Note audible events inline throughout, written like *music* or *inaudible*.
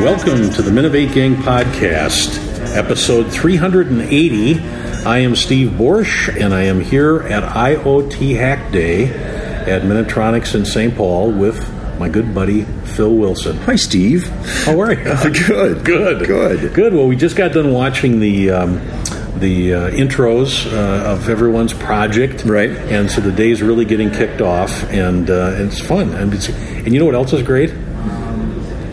Welcome to the Minnov8 Gang podcast, episode 380. I am Steve Borsch, and I am here at IoT Hack Day at Minnetronix in St. Paul with my good buddy Phil Wilson. Hi, Steve. How are you? *laughs* Good. Good. Good. Good. Well, we just got done watching the. Um, the uh, intros uh, of everyone's project, Right. And so the day's really getting kicked off, and uh, it's fun. And, it's, and you know what else is great?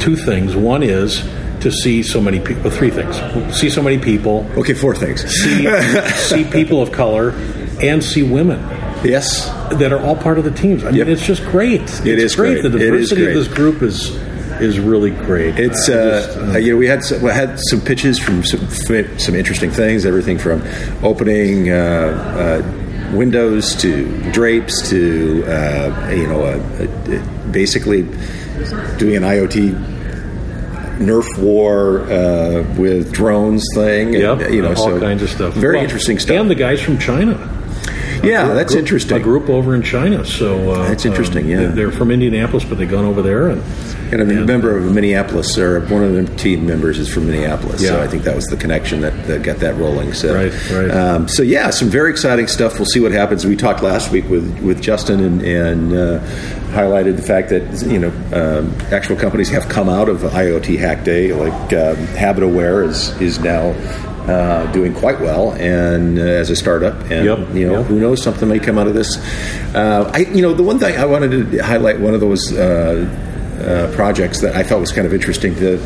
Two things. One is to see so many people. Three things. See so many people. Okay, four things. See, *laughs* see people of color, and see women Yes. that are all part of the teams. I Yep. mean, it's just great. It it's great. great. The It is diversity great. of this group is is really great. It's uh, just, uh, you know we had some, we had some pitches from some some interesting things, everything from opening uh, uh, windows to drapes to uh, you know uh, uh, basically doing an IoT Nerf war uh, with drones thing. and, Yep, you know all so kinds of stuff. Very Well, interesting stuff. And the guys from China. yeah, that's group- interesting. A group over in China. So uh, That's interesting, um, yeah. they're from Indianapolis, but they've gone over there and And I'm a member of Minneapolis, or one of the team members is from Minneapolis. So I think that was the connection that, that got that rolling. So, Right, right. Um, so yeah, some very exciting stuff. We'll see what happens. We talked last week with with Justin and, and uh, highlighted the fact that you know um, actual companies have come out of IoT Hack Day, like um, HabitAware is is now. Uh, doing quite well, and uh, as a startup, and Yep, you know, yep. who knows, something may come out of this. Uh, I, you know, the one thing I wanted to highlight, one of those uh, projects that I thought was kind of interesting. The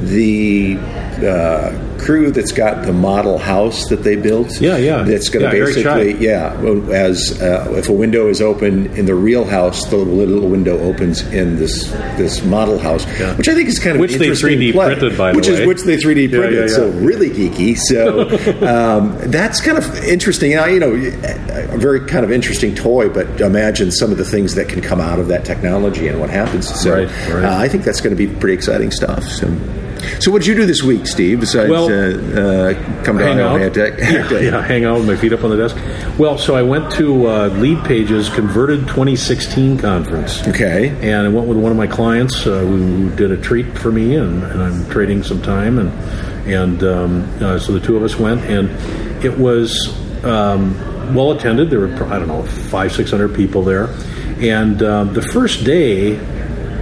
the uh, crew that's got the model house that they built. Yeah, yeah. That's going to Eric basically, yeah. As uh, if a window is open in the real house, the little window opens in this this model house, Yeah. which I think is kind of Which they 3D play. printed, by the which way. is which they 3D Yeah, printed. yeah, So really geeky. So *laughs* um, that's kind of interesting. I, you know, a very kind of interesting toy, but imagine some of the things that can come out of that technology and what happens. So Right, right. Uh, I think that's going to be pretty exciting stuff. So, so what did you do this week, Steve? Besides Well, uh, uh, come down hang out. and Hack *laughs* yeah, yeah, hang out with my feet up on the desk. Well, so I went to uh, Leadpages Converted 2016 conference. Okay. and I went with one of my clients uh, who did a treat for me, and, and I'm trading some time, and and um, uh, so the two of us went, and it was um, well attended. There were I don't know five six hundred people there, and um, the first day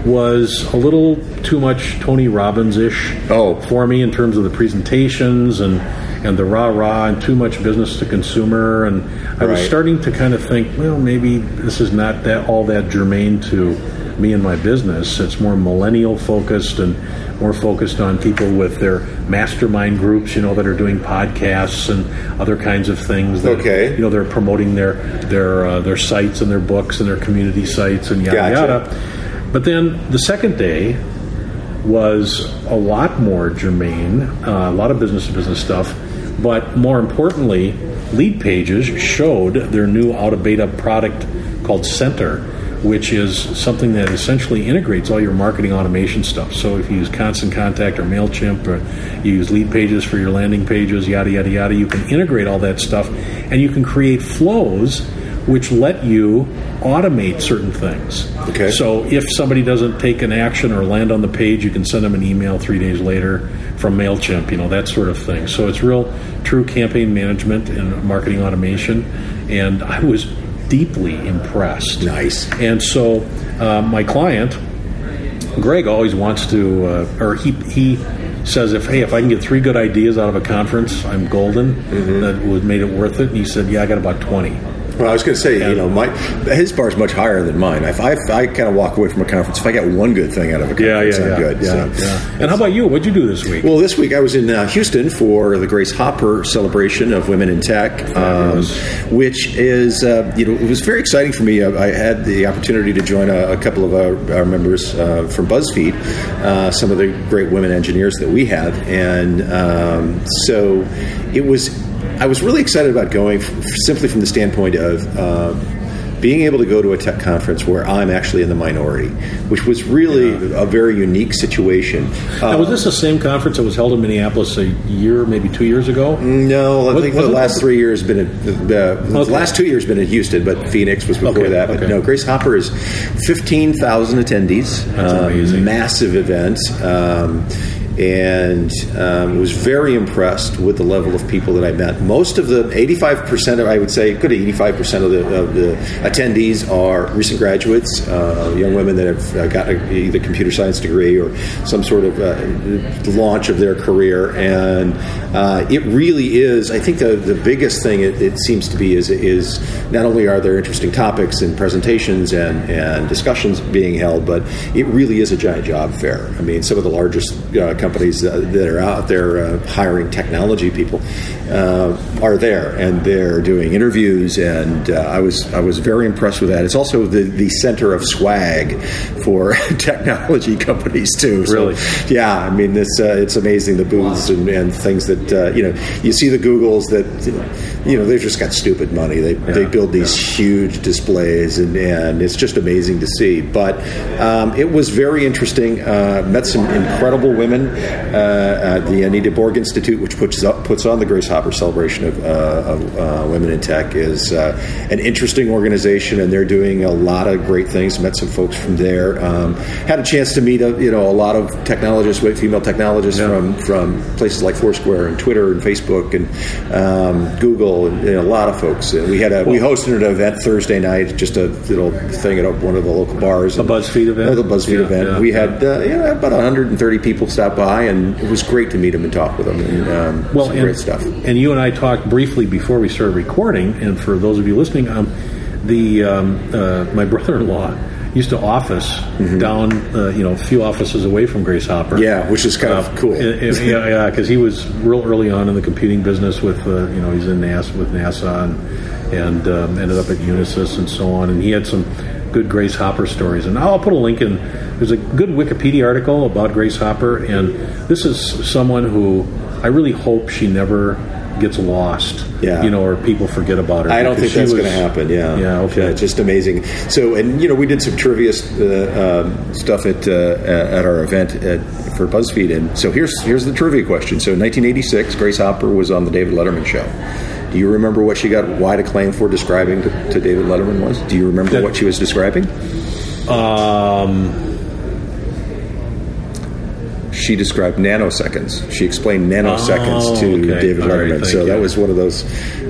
was a little too much Tony Robbins ish Oh. for me in terms of the presentations and and the rah rah and too much business to consumer and I was starting to kind of think well maybe this is not that all that germane to me and my business it's more millennial focused and more focused on people with their mastermind groups you know that are doing podcasts and other kinds of things that Okay. you know they're promoting their their uh, their sites and their books and their community sites and yada Gotcha. yada but then the second day was a lot more germane, uh, a lot of business to business stuff, but more importantly, Leadpages showed their new out of beta product called Center, which is something that essentially integrates all your marketing automation stuff. So if you use Constant Contact or MailChimp or you use Leadpages for your landing pages, yada, yada, yada, you can integrate all that stuff and you can create flows which let you automate certain things. Okay. So if somebody doesn't take an action or land on the page, you can send them an email three days later from MailChimp, you know, that sort of thing. So it's real true campaign management and marketing automation. And I was deeply impressed. Nice. And so uh, my client, Greg, always wants to, uh, or he, he says, if hey, if I can get three good ideas out of a conference, I'm golden. That would made it worth it. And he said, yeah, I got about 20. Well, I was going to say, you know, my his bar is much higher than mine. If I, if I kind of walk away from a conference, if I get one good thing out of a conference, I'm good. yeah, so. yeah. And how about you? What'd you do this week? Well, this week I was in uh, Houston for the Grace Hopper celebration of women in tech, um, which is uh, you know it was very exciting for me. I, I had the opportunity to join a, a couple of our, our members uh, from BuzzFeed, uh, some of the great women engineers that we have, and um, so it was. I was really excited about going f- simply from the standpoint of. Uh, being able to go to a tech conference where I'm actually in the minority, which was really a very unique situation. now, was this the same conference that was held in Minneapolis a year, maybe two years ago? No, I What- think the last three years been in, uh, the last two years been in Houston, but Phoenix was before Okay, that. But okay. no, Grace Hopper is fifteen thousand attendees. That's um, amazing. massive event. Um, and um, was very impressed with the level of people that I met. Most of the 85% of, I would say, good 85% of the, of the attendees are recent graduates, uh, young women that have uh, got a, either computer science degree or some sort of uh, launch of their career. And uh, it really is, I think the, the biggest thing it, it seems to be is, is not only are there interesting topics and presentations and, and discussions being held, but it really is a giant job fair. I mean, some of the largest uh, companies uh, that are out there uh, hiring technology people uh, are there, and they're doing interviews. And uh, I was I was very impressed with that. It's also the, the center of swag for *laughs* technology companies too. So, really? Yeah. I mean, it's uh, it's amazing the booths and, and things that you know. You see the Googles that you know they've just got stupid money. They yeah, they build these yeah. huge displays, and, and it's just amazing to see. But um, it was very interesting. met some incredible women uh, at the Anita Borg Institute, which puts up, puts on the Grace Hopper celebration of, uh, of uh, women in tech, is an interesting organization, and they're doing a lot of great things. Met some folks from there. Um, had a chance to meet a, you know a lot of technologists, female technologists yeah. from from places like Foursquare and Twitter and Facebook and um, Google and a lot of folks. we had a we hosted an event Thursday night, just a little thing at one of the local bars. A BuzzFeed event. the BuzzFeed yeah, event. Yeah, we had uh, you know, about 130 people stop by, and it was great to meet him and talk with him. And, um, well, and, great stuff. And you and I talked briefly before we started recording. And for those of you listening, um, the um, uh, my brother-in-law used to office mm-hmm. down, uh, you know, a few offices away from Grace Hopper. Yeah, which is kind uh, of cool. yeah, because he was real early on in the computing business with, uh, you know, he's in NASA with NASA and, and um, ended up at Unisys and so on. And he had some good Grace Hopper stories. And I'll put a link in. There's a good Wikipedia article about Grace Hopper, and this is someone who I really hope she never gets lost. Yeah. You know, or people forget about her. I don't think that's going to happen. Yeah. Yeah. Okay. Yeah, just amazing. So, and you know, we did some trivia uh, um, stuff at uh, at our event at, for BuzzFeed, and so here's here's the trivia question. So, in 1986, Grace Hopper was on the David Letterman show. Do you remember what she got wide acclaim for describing to, to David Letterman was? Do you remember that, what she was describing? Um she described nanoseconds. She explained nanoseconds oh, to okay. David Letterman. Right, so you. that was one of those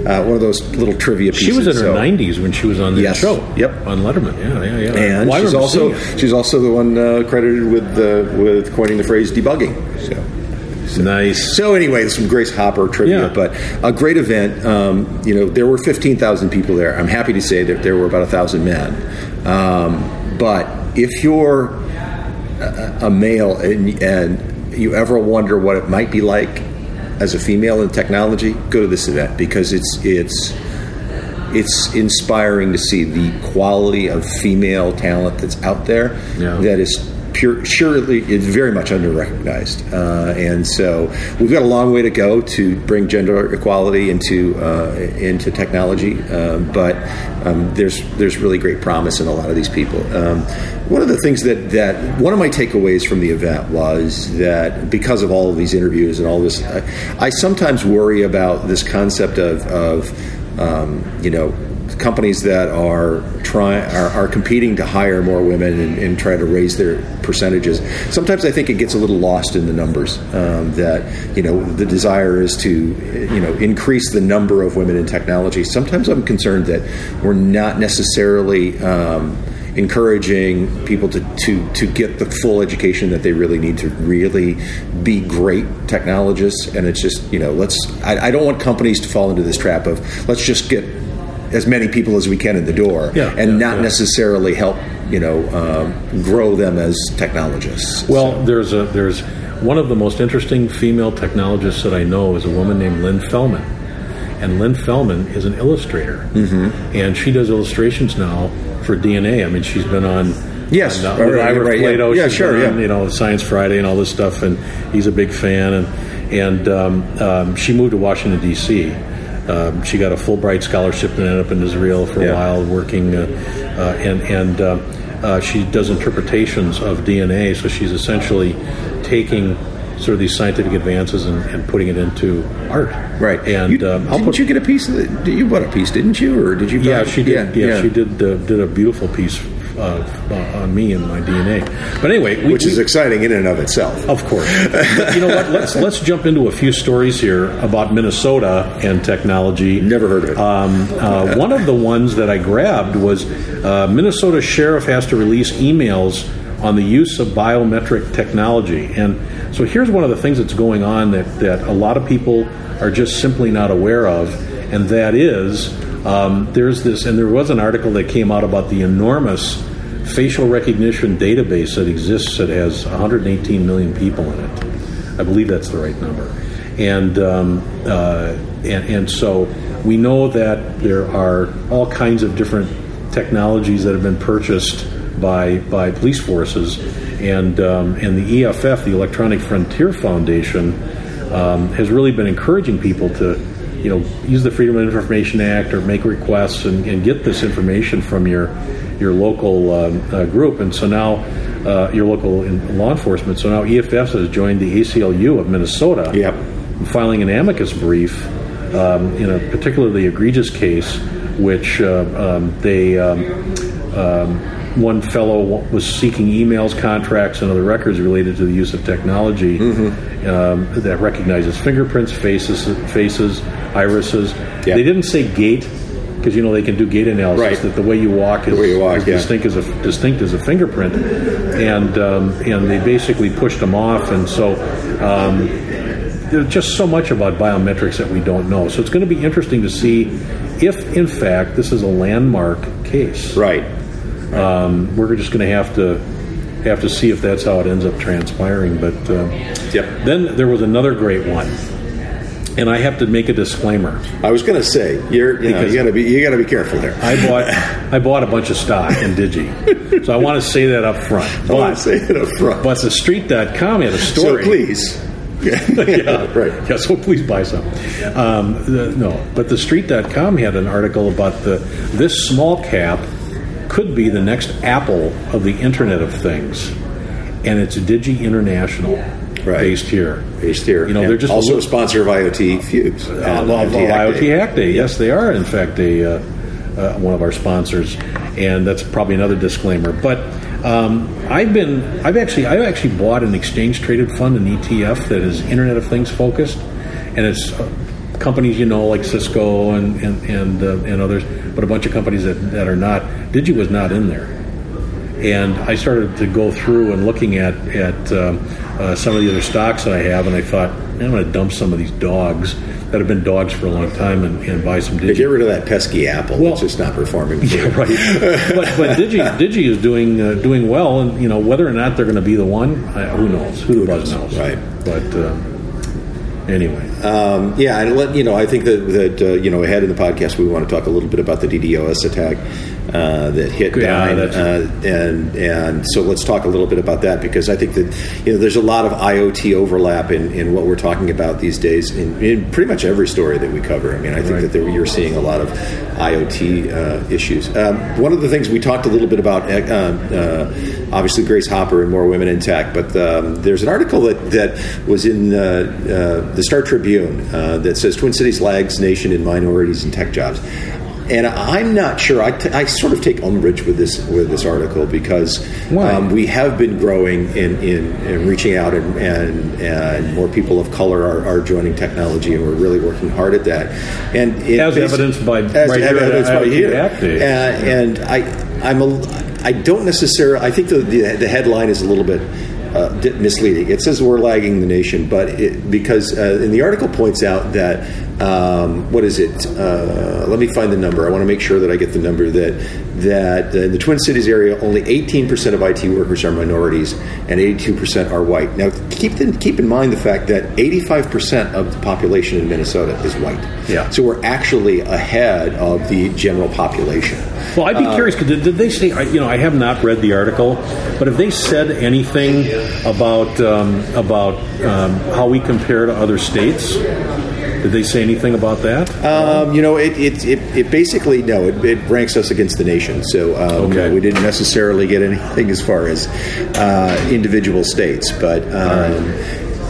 uh, one of those little trivia pieces. She was in her so, 90s when she was on the yes, show. Yep, on Letterman. Yeah, yeah, yeah. And well, she's also she's also the one uh, credited with uh, with coining the phrase debugging. So. Nice. So anyway, some Grace Hopper trivia, yeah. but a great event. Um, you know, there were fifteen thousand people there. I'm happy to say that there were about a thousand men. Um, but if you're a male and, and you ever wonder what it might be like as a female in technology, go to this event because it's it's it's inspiring to see the quality of female talent that's out there yeah. that is pure, surely it's very much underrecognized. Uh, and so we've got a long way to go to bring gender equality into uh, into technology, um, but um, there's there's really great promise in a lot of these people. Um, one of the things that that one of my takeaways from the event was that because of all of these interviews and all this, I, I sometimes worry about this concept of of um, you know companies that are are, are, competing to hire more women and, and, try to raise their percentages. Sometimes I think it gets a little lost in the numbers. Um, that you know the desire is to you know increase the number of women in technology. Sometimes I'm concerned that we're not necessarily. Um, encouraging people to, to, to get the full education that they really need to really be great technologists and it's just you know let's I, I don't want companies to fall into this trap of let's just get as many people as we can in the door, yeah, and yeah, not yeah. necessarily help you know um, grow them as technologists. Well, so. there's a there's one of the most interesting female technologists that I know is a woman named Lynn Fellman, and Lynn Fellman is an illustrator, mm-hmm. and she does illustrations now for DNA. I mean, she's been on. Yes, on, uh, right, right, Plato. Yeah, yeah sure. On, yeah. You know, Science Friday and all this stuff, and he's a big fan. And and um, um, she moved to Washington D.C um, she got a Fulbright scholarship and ended up in Israel for a yeah. while working, uh, uh, and and uh, uh she does interpretations of DNA. So she's essentially taking sort of these scientific advances and, and putting it into art. Right. And you, um, didn't put, you get a piece? Of the, you bought a piece, didn't you, or did you? Yeah, she did. Yeah, yeah, she did. Uh, did a beautiful piece of uh, on me and my DNA. But anyway, we, which is we- exciting in and of itself. of course. But you know what? Let's let's jump into a few stories here about Minnesota and technology. Never heard of it. Um, uh, one of the ones that I grabbed was uh, Minnesota sheriff has to release emails on the use of biometric technology, and so here's one of the things that's going on that that a lot of people are just simply not aware of, and that is um, there's this, and there was an article that came out about the enormous facial recognition database that exists that has 118 million people in it. I believe that's the right number. And, um, uh, and, and so we know that there are all kinds of different technologies that have been purchased by, by police forces. And, um, and the EFF, the Electronic Frontier Foundation, um, has really been encouraging people to you know, use the Freedom of Information Act or make requests and, and get this information from your your local um, uh, group. And so now, uh, your local in law enforcement. So now EFS has joined the ACLU of Minnesota, Yep. filing an amicus brief um, in a particularly egregious case, which uh, um, they. One fellow was seeking emails, contracts, and other records related to the use of technology um, that recognizes fingerprints, faces, faces, irises. They didn't say gait because you know they can do gait analysis. Right. That the way you walk is, you walk, is yeah. distinct as a distinct as a fingerprint, and um, and they basically pushed them off, and so. Um, there's just so much about biometrics that we don't know. So it's going to be interesting to see if, in fact, this is a landmark case. Right. Um, we're just going to have to have to see if that's how it ends up transpiring. But um, Yep. then there was another great one, and I have to make a disclaimer. I was going to say you're you, know, Because- you got to be you got to be careful there. I bought *laughs* I bought a bunch of stock in Digi, so I want to say that up front. I want But to say it up front. but the Street.com had a story. so please. *laughs* yeah, *laughs* right. Yeah, so please buy some. Um, the, no, but the Street.com had an article about the this small cap could be the next Apple of the Internet of Things, and it's Digi International, Right. based here. Based here. You know, And they're just also a a sponsor of IoT Fuse. uh, and well, well, Hack IoT Day. Hack Day. Yes, they are. In fact, a uh, uh, one of our sponsors, and that's probably another disclaimer. But um, I've been, I've actually, I've actually bought an exchange traded fund, an ETF that is Internet of Things focused, and it's uh, companies you know like Cisco and and and, uh, and others, but a bunch of companies that, that are not. Digi was not in there and I started to go through and looking at at um, uh, some of the other stocks that I have, and I thought I'm going to dump some of these dogs that have been dogs for a long time and, and buy some Digi Get rid of that pesky Apple. Well- it's just not performing. *laughs* Yeah, right. but but Digi *laughs* Digi is doing uh, doing well, and you know whether or not they're going to be the one, who knows? Who, the buzz knows? Right. But um, anyway, Um, yeah, and you know, I think that that uh, you know, ahead in the podcast, we want to talk a little bit about the DDoS attack uh, that hit Yeah, uh, and and so let's talk a little bit about that because I think that you know, there's a lot of IoT overlap in, in what we're talking about these days in, in pretty much every story that we cover. I mean, I think Right. that there, you're seeing a lot of IoT uh, issues. Um, one of the things we talked a little bit about, uh, uh, obviously Grace Hopper and more women in tech, but um, there's an article that, that was in the Star Tribune uh, that says Twin Cities lags nation in minorities and tech jobs. And I'm not sure. I, t- I sort of take umbrage with this with this article because um, we have been growing in, in, in reaching out, and, and, and more people of color are, are joining technology, and we're really working hard at that. And As evidenced by as right here at evidenced by here. Uh, and I I'm a I don't necessarily. I think the the, the headline is a little bit. Uh, misleading. It says we're lagging the nation, but it, because uh, and the article points out that um, what is it? Uh, let me find the number. I want to make sure that I get the number that that in the Twin Cities area, only 18% of IT workers are minorities and 82% are white. Now, keep in, keep in mind the fact that 85% of the population in Minnesota is white. Yeah. So we're actually ahead of the general population. Well, I'd be curious. 'cause did, did they say? I- You know, I have not read the article, but have they said anything about um, about um, how we compare to other states? Did they say anything about that? Um, you know, it, it, it, it basically, no, it, it ranks us against the nation. So um, Okay. we didn't necessarily get anything as far as uh, individual states. But um,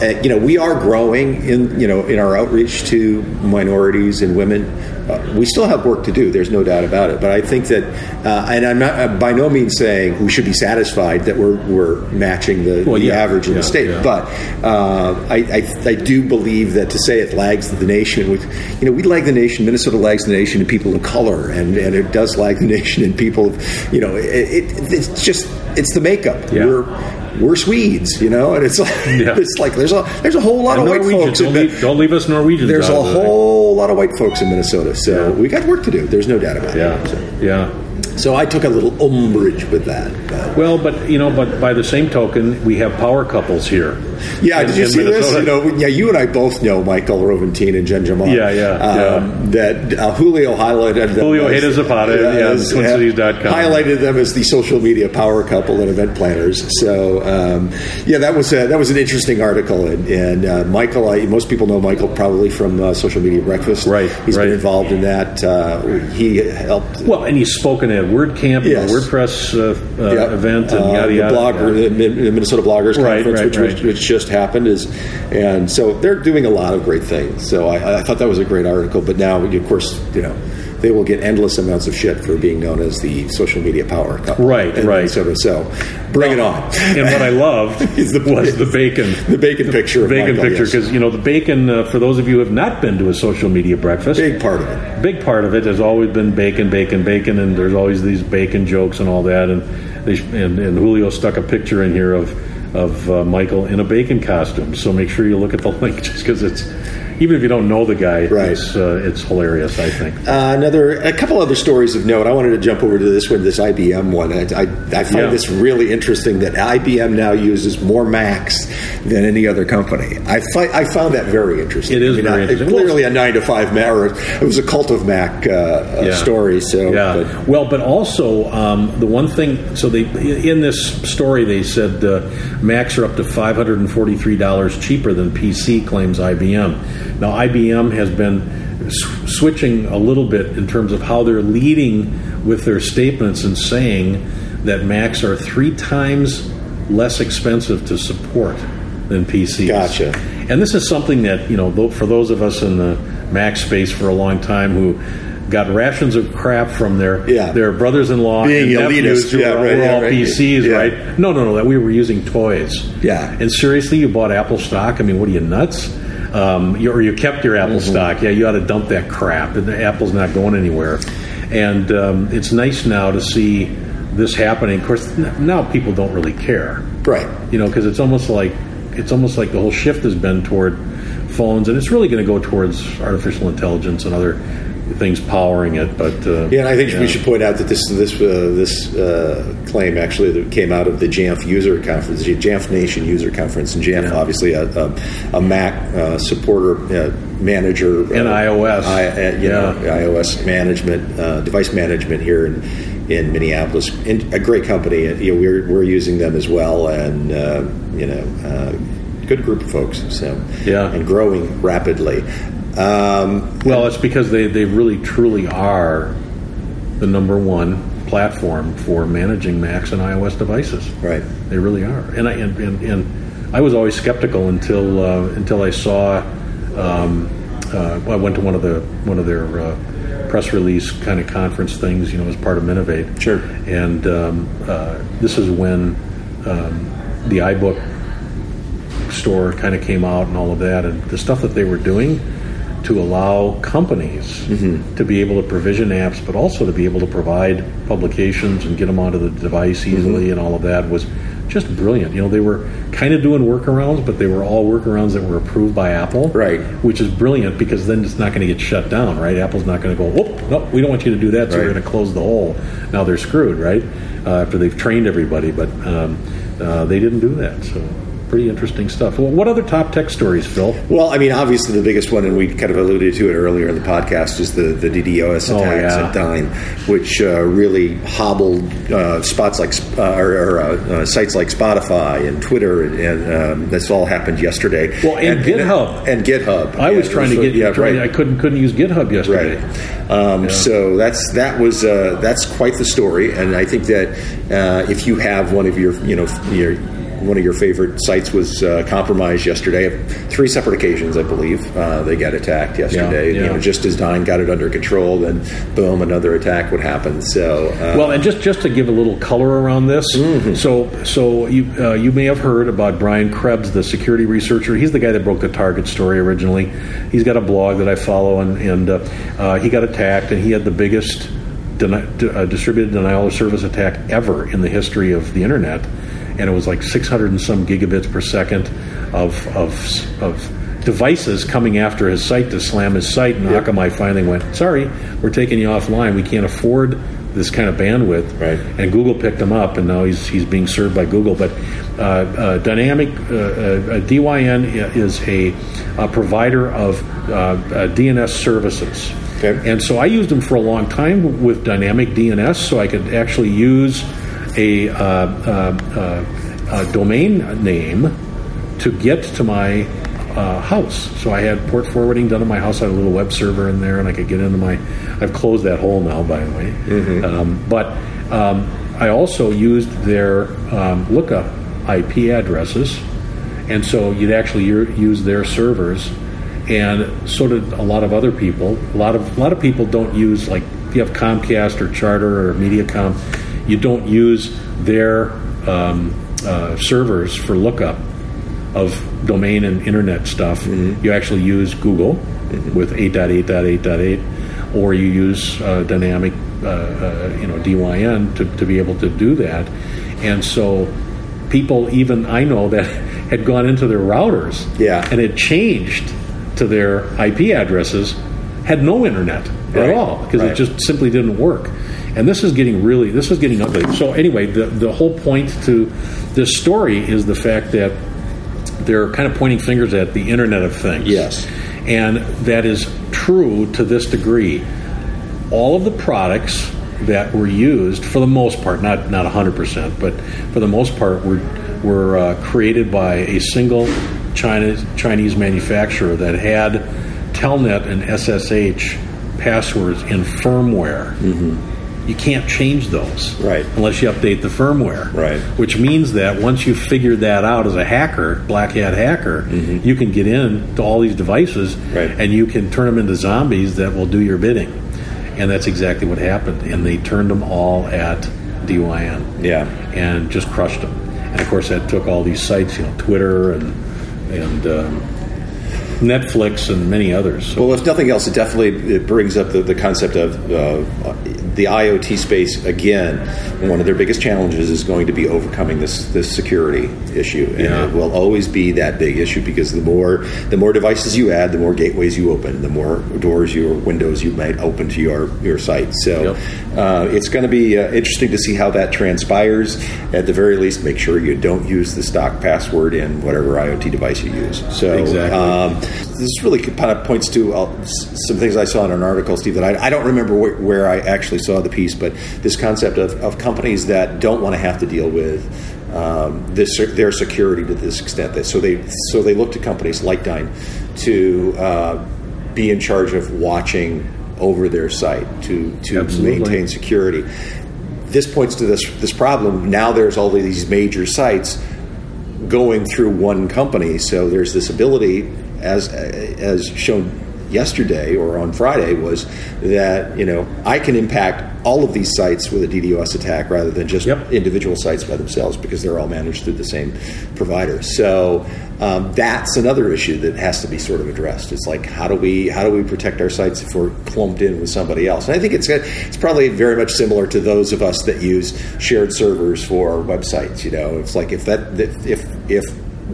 uh, you know, we are growing in you know in our outreach to minorities and women. Uh, we still have work to do. There's no doubt about it. But I think that, uh, and I'm not uh, by no means saying we should be satisfied that we're we're matching the, Well, the yeah, average in yeah, the state. yeah. But uh, I, I I do believe that to say it lags the nation with you know we lag the nation. Minnesota lags the nation in people of color, and and it does lag the *laughs* nation in people. Of, you know, it, it, it's just it's the makeup. Yeah. We're we're Swedes, you know, and it's like Yeah. *laughs* it's like there's a there's a whole lot And of white Norwegian, folks. don't, leave, don't leave us Norwegians. there's a whole lot of white folks in Minnesota, so Yeah. we got work to do. There's no doubt about it. Yeah, yeah. So I took a little umbrage with that. But. Well, but you know, but by the same token, we have power couples here. Yeah, in- did you see this? You know, yeah, you and I both know Michael Roventine and Jen Jamal. Yeah, yeah, um, That uh, Julio highlighted them. Julio as- Ojeda-Zapata, yeah, as- TwinCities.com. Highlighted them as the social media power couple and event planners. So, um, yeah, that was a, that was an interesting article. And, and uh, Michael, I, most people know Michael probably from uh, Social Media Breakfast. Right, He's right. been involved in that. Uh, he helped. Well, and he's spoken at WordCamp, Yes. the WordPress uh, uh, Yeah. event, and Uh, yada yada. The blogger, the the Minnesota Bloggers Right, Conference, right, which, right. Was, which just happened, is, and so they're doing a lot of great things. So I, I thought that was a great article. But now, of course, you know, they will get endless amounts of shit for being known as the social media power couple. Right, in right. Minnesota. So bring it on. And what I *laughs* loved Is the- was the *laughs* bacon. the bacon picture. of Bacon Michael, picture, yes. because you know the bacon. Uh, for those of you who have not been to a social media breakfast, big part of it. big part of it has always been bacon, bacon, bacon, and there's always these bacon jokes and all that. And they, and, and Julio stuck a picture in here of of uh, Michael in a bacon costume. So make sure you look at the *laughs* link, just because it's even if you don't know the guy, Right. it's uh, it's hilarious. I think. Uh, another, a couple other stories of note. I wanted to jump over to this one, this IBM one. I, I, I find Yeah. this really interesting that IBM now uses more Macs than any other company. I, fi- I found that very interesting. It is I mean, very interesting. Clearly a nine to five Mac, or it was a cult of Mac uh, uh, Yeah. story. So, Yeah. but- well, but also um, the one thing. So they in this story they said uh, Macs are up to five hundred and forty three dollars cheaper than PC claims IBM. Now IBM has been s- switching a little bit in terms of how they're leading with their statements and saying that Macs are three times less expensive to support than PCs. Gotcha. And this is something that you know, for those of us in the Mac space for a long time who got rations of crap from their Yeah. their brothers-in-law Being and elitist. who Yeah, were, right, were yeah, all right. PCs, right? No, no, no. That we were using toys. Yeah. And seriously, you bought Apple stock? I mean, what are you nuts? Um, you, or you kept your Apple Mm-hmm. stock? Yeah, you ought to dump that crap. And the Apple's not going anywhere. And um, it's nice now to see this happening. Of course, n- now people don't really care right. you know, because it's almost like it's almost like the whole shift has been toward phones, and it's really going to go towards artificial intelligence and other things powering it. But uh, Yeah, and I think yeah. we should point out that this this uh, this uh, claim actually that came out of the Jamf user conference, the Jamf Nation user conference, and Jamf Yeah. obviously a, a, a Mac uh, supporter uh, manager And uh, iOS. I, uh, you know, iOS management, uh, device management here in in Minneapolis, in a great company. Uh, You know, we're we're using them as well, and uh, you know, uh, good group of folks. So Yeah. and growing rapidly. Um, well, it's because they they really truly are the number one platform for managing Macs and iOS devices. right. They really are, and I and, and, and I was always skeptical until uh, until I saw. Um, uh, I went to one of the one of their uh, press release kind of conference things, you know, as part of Minnov8. Sure. And um, uh, this is when um, the iBook store kind of came out and all of that, and the stuff that they were doing to allow companies to be able to provision apps, but also to be able to provide publications and get them onto the device easily and all of that was just brilliant. You know, they were kind of doing workarounds, but they were all workarounds that were approved by Apple. Right. Which is brilliant because then it's not going to get shut down, right? Apple's not going to go, oh, no, we don't want you to do that, so Right. we're going to close the hole. Now they're screwed, right? Uh, after they've trained everybody, but um, uh, they didn't do that. So pretty interesting stuff. Well, what other top tech stories, Phil? Well, I mean, obviously the biggest one, and we kind of alluded to it earlier in the podcast, is the, the DDoS Oh, attacks yeah. at Dyn, which uh, really hobbled uh, spots like uh, or, or uh, uh, sites like Spotify and Twitter, and, and um, this all happened yesterday. Well, and GitHub. and, GitHub. I was Yeah, trying to get yeah, trying- right. I couldn't couldn't use GitHub yesterday. Right. Um, So that's that was uh, that's quite the story, and I think that uh, if you have one of your you know your one of your favorite sites was uh, compromised yesterday. Three separate occasions, I believe, uh, they got attacked yesterday. Yeah, yeah. You know, just as Dyn got it under control, then boom, another attack would happen. So, uh, Well, and just, just to give a little color around this, so so you uh, you may have heard about Brian Krebs, the security researcher. He's the guy that broke the Target story originally. He's got a blog that I follow, and and uh, uh, he got attacked, and he had the biggest deni- uh, distributed denial of service attack ever in the history of the internet, and it was like 600 and some gigabits per second of of of devices coming after his site to slam his site, and Yep. Akamai finally went, "Sorry, we're taking you offline. We can't afford this kind of bandwidth." Right. And Google picked him up, and now he's he's being served by Google. But uh, uh, Dynamic uh, uh, DYN is a, a provider of uh, uh, DNS services. Okay. And so I used them for a long time with Dynamic DNS, so I could actually use a, uh, uh, uh, a domain name to get to my uh, house. So I had port forwarding done in my house. I had a little web server in there, and I could get into my. I've closed that hole now, by the way. Um, but um, I also used their um, lookup IP addresses, and so you'd actually use their servers. And so did a lot of other people. A lot of a lot of people don't use like if you have Comcast or Charter or MediaCom, you don't use their um, uh, servers for lookup of domain and internet stuff. You actually use Google with 8.8.8.8, or you use uh, dynamic, uh, uh, you know, DYN to, to be able to do that. And so people, even I know *laughs* that had gone into their routers Yeah. and had changed to their IP addresses, had no internet Right. at all because Right. it just simply didn't work. And this is getting really, this is getting ugly. So anyway, the the whole point to this story is the fact that they're kind of pointing fingers at the Internet of Things. Yes. And that is true to this degree. All of the products that were used, for the most part, not not 100%, but for the most part, were were uh, created by a single Chinese Chinese manufacturer that had Telnet and SSH passwords in firmware. You can't change those, Right. Unless you update the firmware, Right. Which means that once you figure that out as a hacker, black hat hacker, you can get in to all these devices, Mm-hmm. Right. and you can turn them into zombies that will do your bidding. And that's exactly what happened. And they turned them all at DYN yeah. and just crushed them. And of course, that took all these sites, you know, Twitter and and um, Netflix and many others. So, Well, if nothing else, it definitely it brings up the, the concept of uh, the IoT space again. One of their biggest challenges is going to be overcoming this this security issue, and Yeah. it will always be that big issue because the more the more devices you add, the more gateways you open, the more doors or windows you might open to your your site. So Yep. Uh, it's going to be uh, interesting to see how that transpires. At the very least, make sure you don't use the stock password in whatever IoT device you use. So Exactly. um, this really kind of points to uh, some things I saw in an article, Steve, that I, I don't remember where, where I actually saw the piece, but this concept of, of companies that don't want to have to deal with um, this, their security to this extent. That so they so they look to companies like Dyn to uh, be in charge of watching over their site to to Absolutely. maintain security. This points to this this problem. Now there's all these major sites going through one company. So there's this ability, as as shown yesterday or on Friday, was that you know I can impact all of these sites with a DDoS attack rather than just Yep. individual sites by themselves because they're all managed through the same provider. So um, that's another issue that has to be sort of addressed. It's like how do we how do we protect our sites if we're clumped in with somebody else? And I think it's it's probably very much similar to those of us that use shared servers for websites. You know, it's like if that if if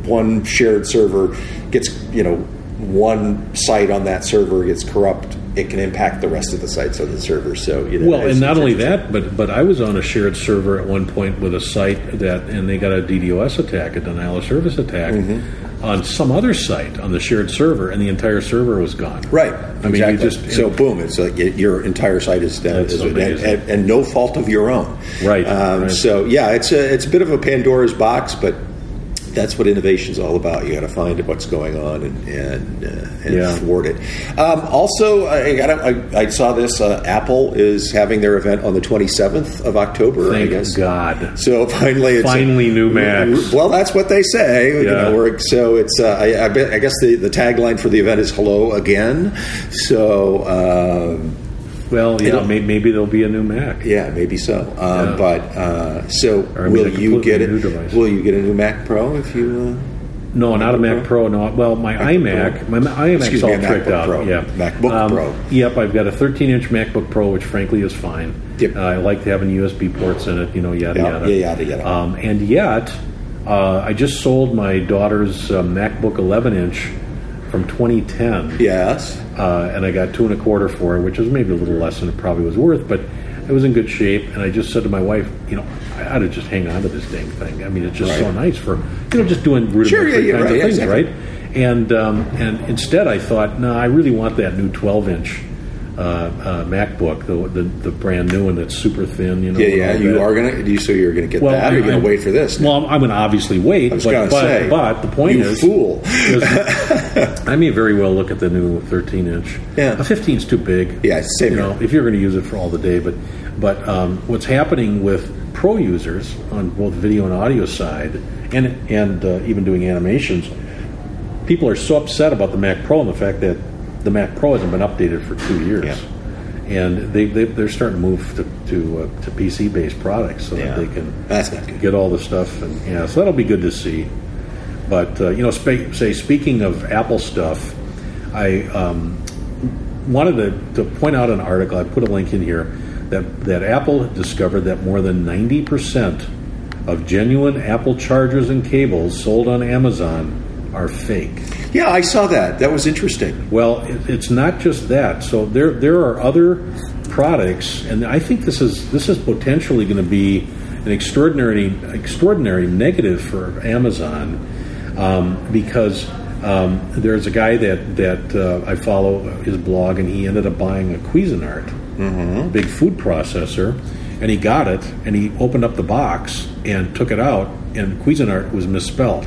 one shared server gets you know one site on that server gets corrupt, it can impact the rest of the sites on the server. So you know, well, and not only that, but but I was on a shared server at one point with a site that, and they got a DDoS attack, a denial of service attack, Mm-hmm. on some other site on the shared server, and the entire server was gone. Right. I mean, you just so boom, it's like your entire site is dead, is- and, and, and no fault of your own. Right, Um, right. So yeah, it's a it's a bit of a Pandora's box, but that's what innovation is all about. You got to find what's going on and and, uh, and Yeah. thwart it. Um, also, I, I, I saw this. Uh, Apple is having their event on the 27th of October. I Thank. God. So *laughs* finally, it's Finally, new Macs. Well, that's what they say. You Yeah. know, we're, so it's. Uh, I, I guess the, the tagline for the event is "Hello again." So um, Well, yeah, It'll- maybe, maybe there'll be a new Mac. yeah, maybe so. Um, Yeah. But uh, so Or, will you get it? new device. Will you get a new Mac Pro if you? Uh, No, not a Mac Pro. No, well, my iMac, my iMac's Excuse all me, tricked MacBook out. Pro. Yeah, MacBook Pro. Yep, I've got a 13-inch MacBook Pro, which frankly is fine. Yep. Uh, I like having USB ports in it. You know, yada yada. yeah, yada, yada. Um, and yet, uh, I just sold my daughter's uh, MacBook 11-inch from 2010. yes. Uh, and I got two and a quarter for it, which was maybe a little less than it probably was worth, but it was in good shape. And I just said to my wife, you know, I ought to just hang on to this dang thing. I mean, it's just so nice for you know just doing rudimentary Sure, yeah, kinds right, of things, exactly. right? And um, and instead, I thought, no, I really want that new 12 inch. Uh, uh, MacBook, the, the the brand new one that's super thin, you know. Yeah, yeah. You that. are gonna. You so you're gonna get Well, that, or you're gonna I'm- wait for this? Well, I'm, to obviously wait, I was but, gonna but, say, but the point you is, fool. is I may very well look at the new 13 inch. Yeah. a 15 is too big. Yeah, same You here. know, if you're going to use it for all the day, but but um, what's happening with pro users on both video and audio side, and and uh, even doing animations, people are so upset about the Mac Pro and the fact that the Mac Pro hasn't been updated for two years. Yeah. And they, they they're starting to move to to, uh, to PC based products so Yeah. that they can That's get all the stuff, and yeah, so that'll be good to see. But uh, you know, spe- say speaking of Apple stuff, I um, wanted to, to point out an article. I put a link in here that that Apple discovered that more than ninety percent of genuine Apple chargers and cables sold on Amazon are fake. Yeah, I saw that. That was interesting. Well, it, it's not just that. So there there are other products, and I think this is this is potentially going to be an extraordinary extraordinary negative for Amazon um, because um, there's a guy that that uh, I follow his blog, and he ended up buying a Cuisinart, big food processor, and he got it, and he opened up the box and took it out, and Cuisinart was misspelled.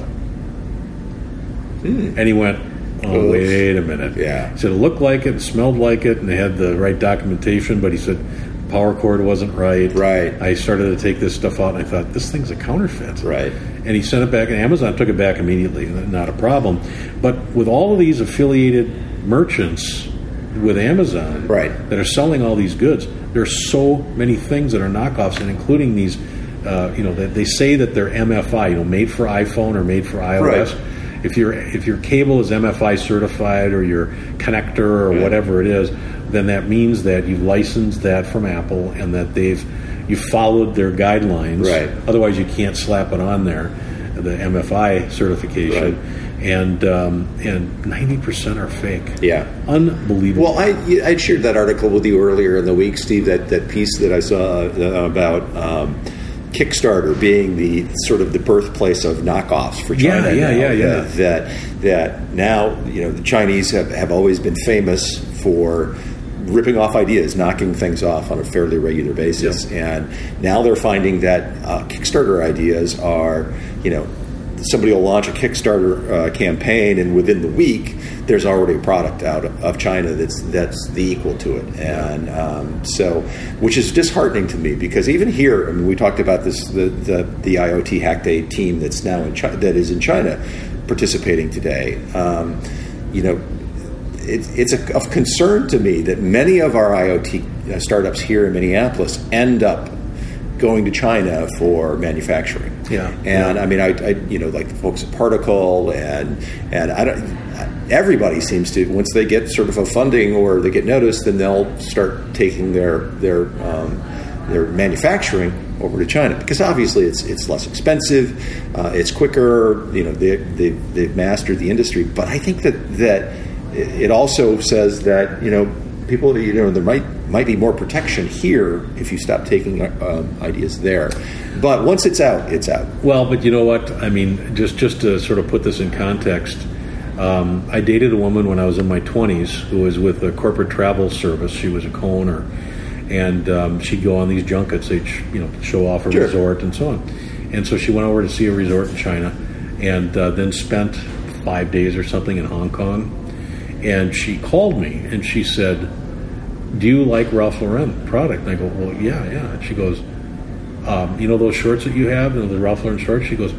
And he went, oh, Oof. wait a minute. Yeah. He said it looked like it, smelled like it, and they had the right documentation, but he said power cord wasn't right. Right. I started to take this stuff out, and I thought, this thing's a counterfeit. Right. And he sent it back, and Amazon took it back immediately, not a problem. But with all of these affiliated merchants with Amazon Right. that are selling all these goods, there's so many things that are knockoffs, and including these, uh, you know, that they say that they're MFI, you know, made for iPhone or made for iOS. Right. If your if your cable is MFI certified or your connector or whatever it is, then that means that you've licensed that from Apple and that they've you followed their guidelines. Right. Otherwise, you can't slap it on there, the MFI certification. And um, and ninety percent are fake. Yeah. unbelievable. Well, I I shared that article with you earlier in the week, Steve. That that piece that I saw uh, about um, Kickstarter being the sort of the birthplace of knockoffs for China. yeah, now. yeah, yeah. That, that now you know the Chinese have, have always been famous for ripping off ideas, knocking things off on a fairly regular basis, and now they're finding that uh, Kickstarter ideas are you know somebody will launch a Kickstarter uh, campaign, and within the week, there's already a product out of China that's that's the equal to it, and um, so which is disheartening to me because even here, I mean, we talked about this the the, the IoT Hack Day team that's now in China, that is in China participating today. Um, you know, it, it's a, of concern to me that many of our IoT uh, startups here in Minneapolis end up going to China for manufacturing. Yeah. and I mean, I, I you know like the folks at Particle and and I don't. Everybody seems to once they get sort of a funding or they get noticed, then they'll start taking their their um, their manufacturing over to China because obviously it's it's less expensive, uh, it's quicker. You know, they, they they've mastered the industry. But I think that that it also says that you know people you know there might might be more protection here if you stop taking um, ideas there. But once it's out, it's out. Well, but you know what? I mean, just just to sort of put this in context, um, I dated a woman when I was in my twenties who was with a corporate travel service. She was a co-owner, and um, she'd go on these junkets. They'd you know show off a Sure. resort and so on. And so she went over to see a resort in China, and uh, then spent five days or something in Hong Kong. And she called me and she said, "Do you like Ralph Lauren product?" And I go, "Well, yeah, yeah." And she goes, um, "You know those shorts that you have, you know, the Ralph Lauren shorts?" She goes,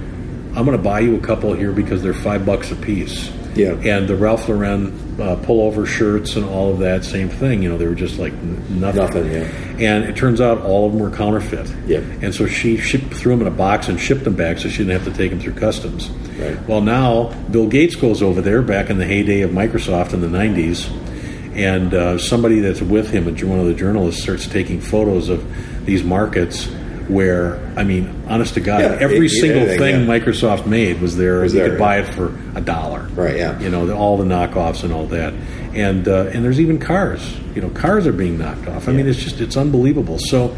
"I'm going to buy you a couple here because they're five bucks a piece." Yeah. And the Ralph Lauren uh, pullover shirts and all of that, same thing. You know, they were just like n- nothing. Nothing, yeah. And it turns out all of them were counterfeit. Yep. And so she shipped, threw them in a box and shipped them back so she didn't have to take them through customs. Right. Well, now Bill Gates goes over there back in the heyday of Microsoft in the 90s, and uh, somebody that's with him, one of the journalists, starts taking photos of these markets where, I mean, honest to God, Yeah, every it- single thing yeah. Microsoft made was there. Was you there, could buy it for a dollar. Right, yeah. You know, the, all the knockoffs and all that. And, uh, and there's even cars. You know, cars are being knocked off. I mean, it's just, it's unbelievable. So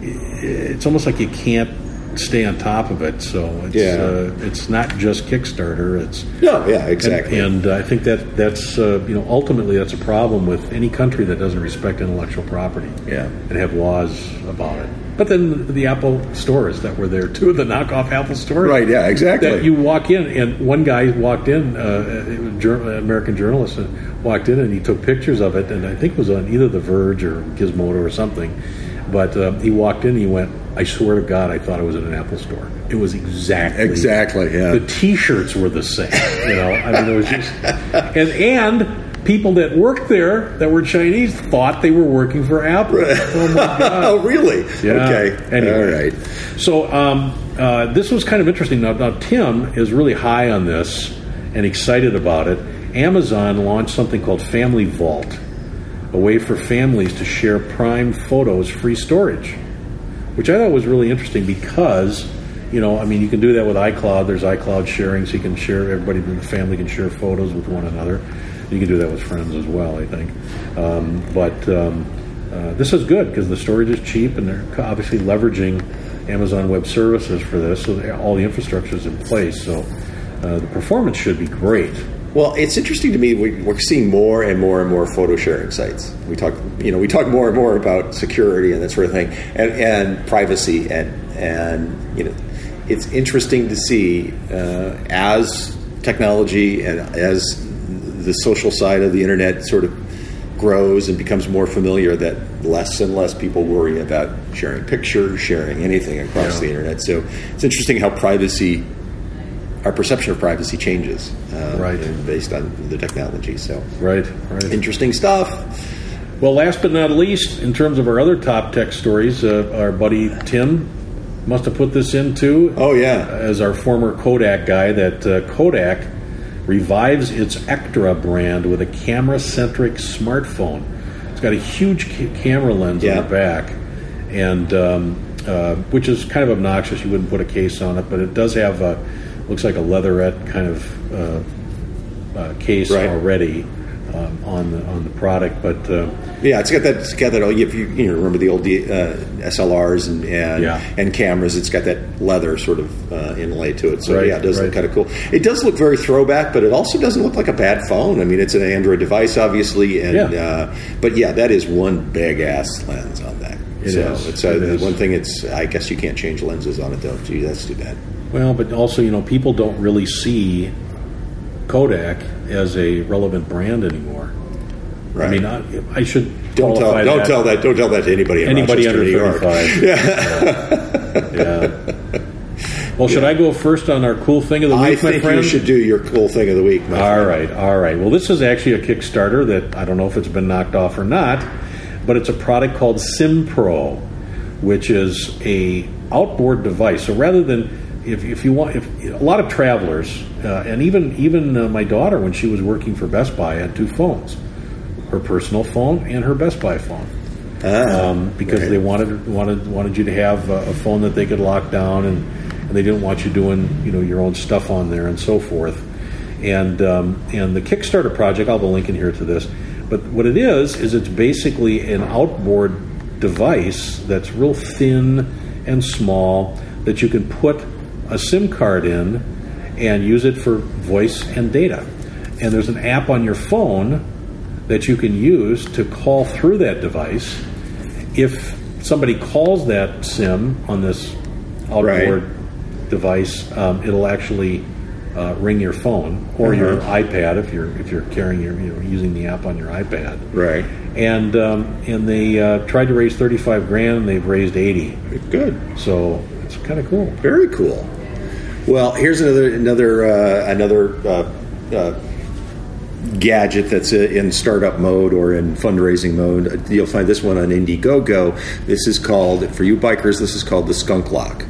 it's almost like you can't stay on top of it. So it's, Yeah. uh, it's not just Kickstarter. It's, No, yeah, exactly. and uh, I think that that's uh, you know ultimately that's a problem with any country that doesn't respect intellectual property. Yeah. and have laws about it. But then the Apple stores that were there too, the knockoff Apple stores. Right, yeah, exactly. That you walk in, and one guy walked in, uh, it was a jour- American journalist, walked in, and he took pictures of it, and I think it was on either The Verge or Gizmodo or something. But uh, he walked in, and he went, "I swear to God, I thought it was in an Apple store. It was exactly Exactly, yeah. The T-shirts were the same. You know, I mean, it was just and and people that worked there that were Chinese thought they were working for Apple. Oh my God. *laughs* oh, really? Yeah. Okay. Anyway. All right. So um, uh, this was kind of interesting. Now, now, Tim is really high on this and excited about it. Amazon launched something called Family Vault, a way for families to share Prime Photos free storage, which I thought was really interesting because. You know, I mean, you can do that with iCloud. There's iCloud sharing, so you can share. Everybody in the family can share photos with one another. You can do that with friends as well, I think. Um, but um, uh, this is good because the storage is cheap, and they're obviously leveraging Amazon Web Services for this, so all the infrastructure is in place. So uh, the performance should be great. Well, it's interesting to me. We, we're seeing more and more and more photo sharing sites. We talk, you know, we talk more and more about security and that sort of thing, and, and privacy, and and you know, it's interesting to see uh, as technology and as the social side of the internet sort of grows and becomes more familiar that less and less people worry about sharing pictures, sharing anything across Yeah. the internet. So it's interesting how privacy our perception of privacy changes, uh, Right. based on the technology. So, Right, right. interesting stuff. Well, last but not least, in terms of our other top tech stories, uh, our buddy Tim must have put this in too. Oh yeah, as our former Kodak guy, that uh, Kodak revives its Ektra brand with a camera centric smartphone. It's got a huge ca- camera lens Yeah. on the back, and um, uh, which is kind of obnoxious. You wouldn't put a case on it, but it does have a looks like a leatherette kind of uh, uh, case Right. already um, on the on the product, but. Uh, yeah. It's got that. It's got that. If you you know remember the old uh, SLRs and and, Yeah. and cameras, it's got that leather sort of uh, inlay to it. So Right, yeah, it does look kind of cool. It does look very throwback, but it also doesn't look like a bad phone. I mean, it's an Android device, obviously, and Yeah. uh, but yeah, that is one big ass lens on that. It so is. it's uh, It one thing. It's I guess you can't change lenses on it though. Gee, that's too bad. Well, but also, you know, people don't really see Kodak as a relevant brand anymore. Right. I mean, I, I should Don't tell, don't that. tell that. Don't tell that to anybody. In anybody Rochester, under thirty-five. *laughs* Yeah. *laughs* yeah. Well, should I go first on our cool thing of the week, I my think friend? you should do your cool thing of the week. All friend. right, all right. Well, this is actually a Kickstarter that I don't know if it's been knocked off or not, but it's a product called SimPro, which is a outboard device. So rather than if, if you want, if a lot of travelers, uh, and even even uh, my daughter when she was working for Best Buy had two phones, her personal phone and her Best Buy phone Ah, um, because right. they wanted wanted wanted you to have a, a phone that they could lock down, and, and they didn't want you doing you know your own stuff on there and so forth. And um, and the Kickstarter project, I'll have a link in here to this. But what it is is it's basically an outboard device that's real thin and small that you can put a SIM card in and use it for voice and data. And there's an app on your phone that you can use to call through that device. If somebody calls that SIM on this outboard device, um, it'll actually uh, ring your phone or Uh-huh. your iPad if you're if you're carrying your you know using the app on your iPad. Right. And um, and they uh, tried to raise 35 grand and they've raised 80. Good. So it's kind of cool. Very cool. Well, here's another another uh, another uh, uh, gadget that's uh, in startup mode or in fundraising mode. You'll find this one on Indiegogo. This is called for you bikers. This is called the Skunk Lock.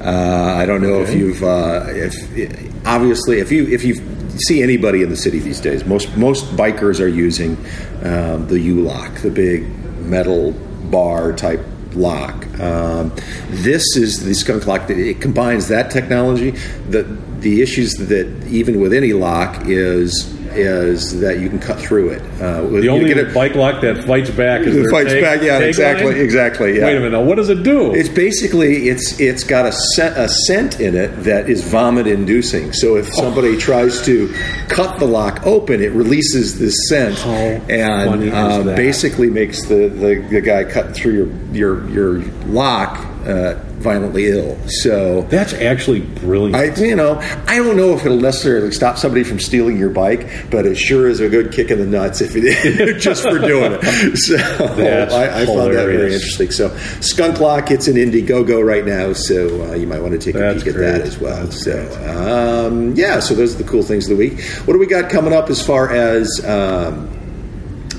Uh, I don't know if you've uh, if obviously if you if you see anybody in the city these days, most most bikers are using um, the U lock, the big metal bar type lock. Um, this is the skunk lock. It combines that technology. The the issues that even with any lock is is that you can cut through it. Uh, The only bike lock that fights back is their fights back, yeah, exactly, exactly, yeah. Wait a minute. Now, what does it do? It's basically it's it's got a scent, a scent in it that is vomit inducing. So if somebody tries to cut the lock open, it releases this scent How and uh, basically makes the, the, the guy cut through your your your lock uh, violently ill. So That's actually brilliant. I, you know, I don't know if it'll necessarily stop somebody from stealing your bike, but it sure is a good kick in the nuts if it *laughs* just for doing it. So I, I found that very interesting. So Skunk Lock, it's in Indiegogo right now, so uh, you might want to take That's a peek at that as well. That's so um, yeah, so those are the cool things of the week. What do we got coming up as far as um,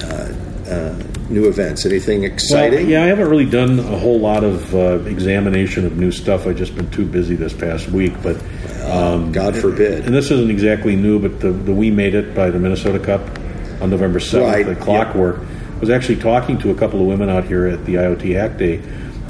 uh, uh, new events? Anything Well, exciting? yeah, I haven't really done a whole lot of uh, examination of new stuff. I've just been too busy this past week. But um, God forbid. and this isn't exactly new, but the, the We Made It by the Minnesota Cup on November 7th, Right, the Clockwork, I was actually talking to a couple of women out here at the IoT Hack Day,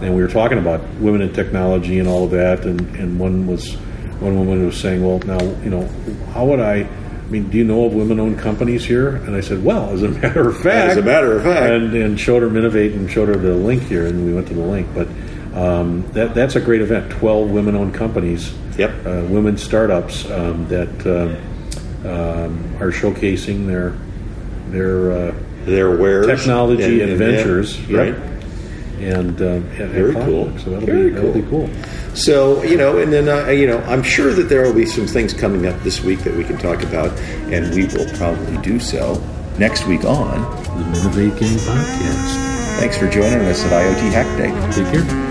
and we were talking about women in technology and all of that. And, and one was one woman was saying, "Well, now you know, how would I?" I mean, do you know of women-owned companies here? And I said, "Well, as a *laughs* matter of fact, As a matter of fact. and, and showed her Minnov8 and showed her the link here, and we went to the link. But um, that that's a great event. Twelve women-owned companies, Yep. uh, women startups um, that um, um, are showcasing their their uh, Their wares, technology and, and- ventures, yeah, right? And um, at, at Very cool. So that'll Very be that'll be cool. So you know, and then uh, you know, I'm sure that there will be some things coming up this week that we can talk about, and we will probably do so next week on. The Minnov8 Gang Podcast. Thanks for joining us at IoT Hack Day. Take care.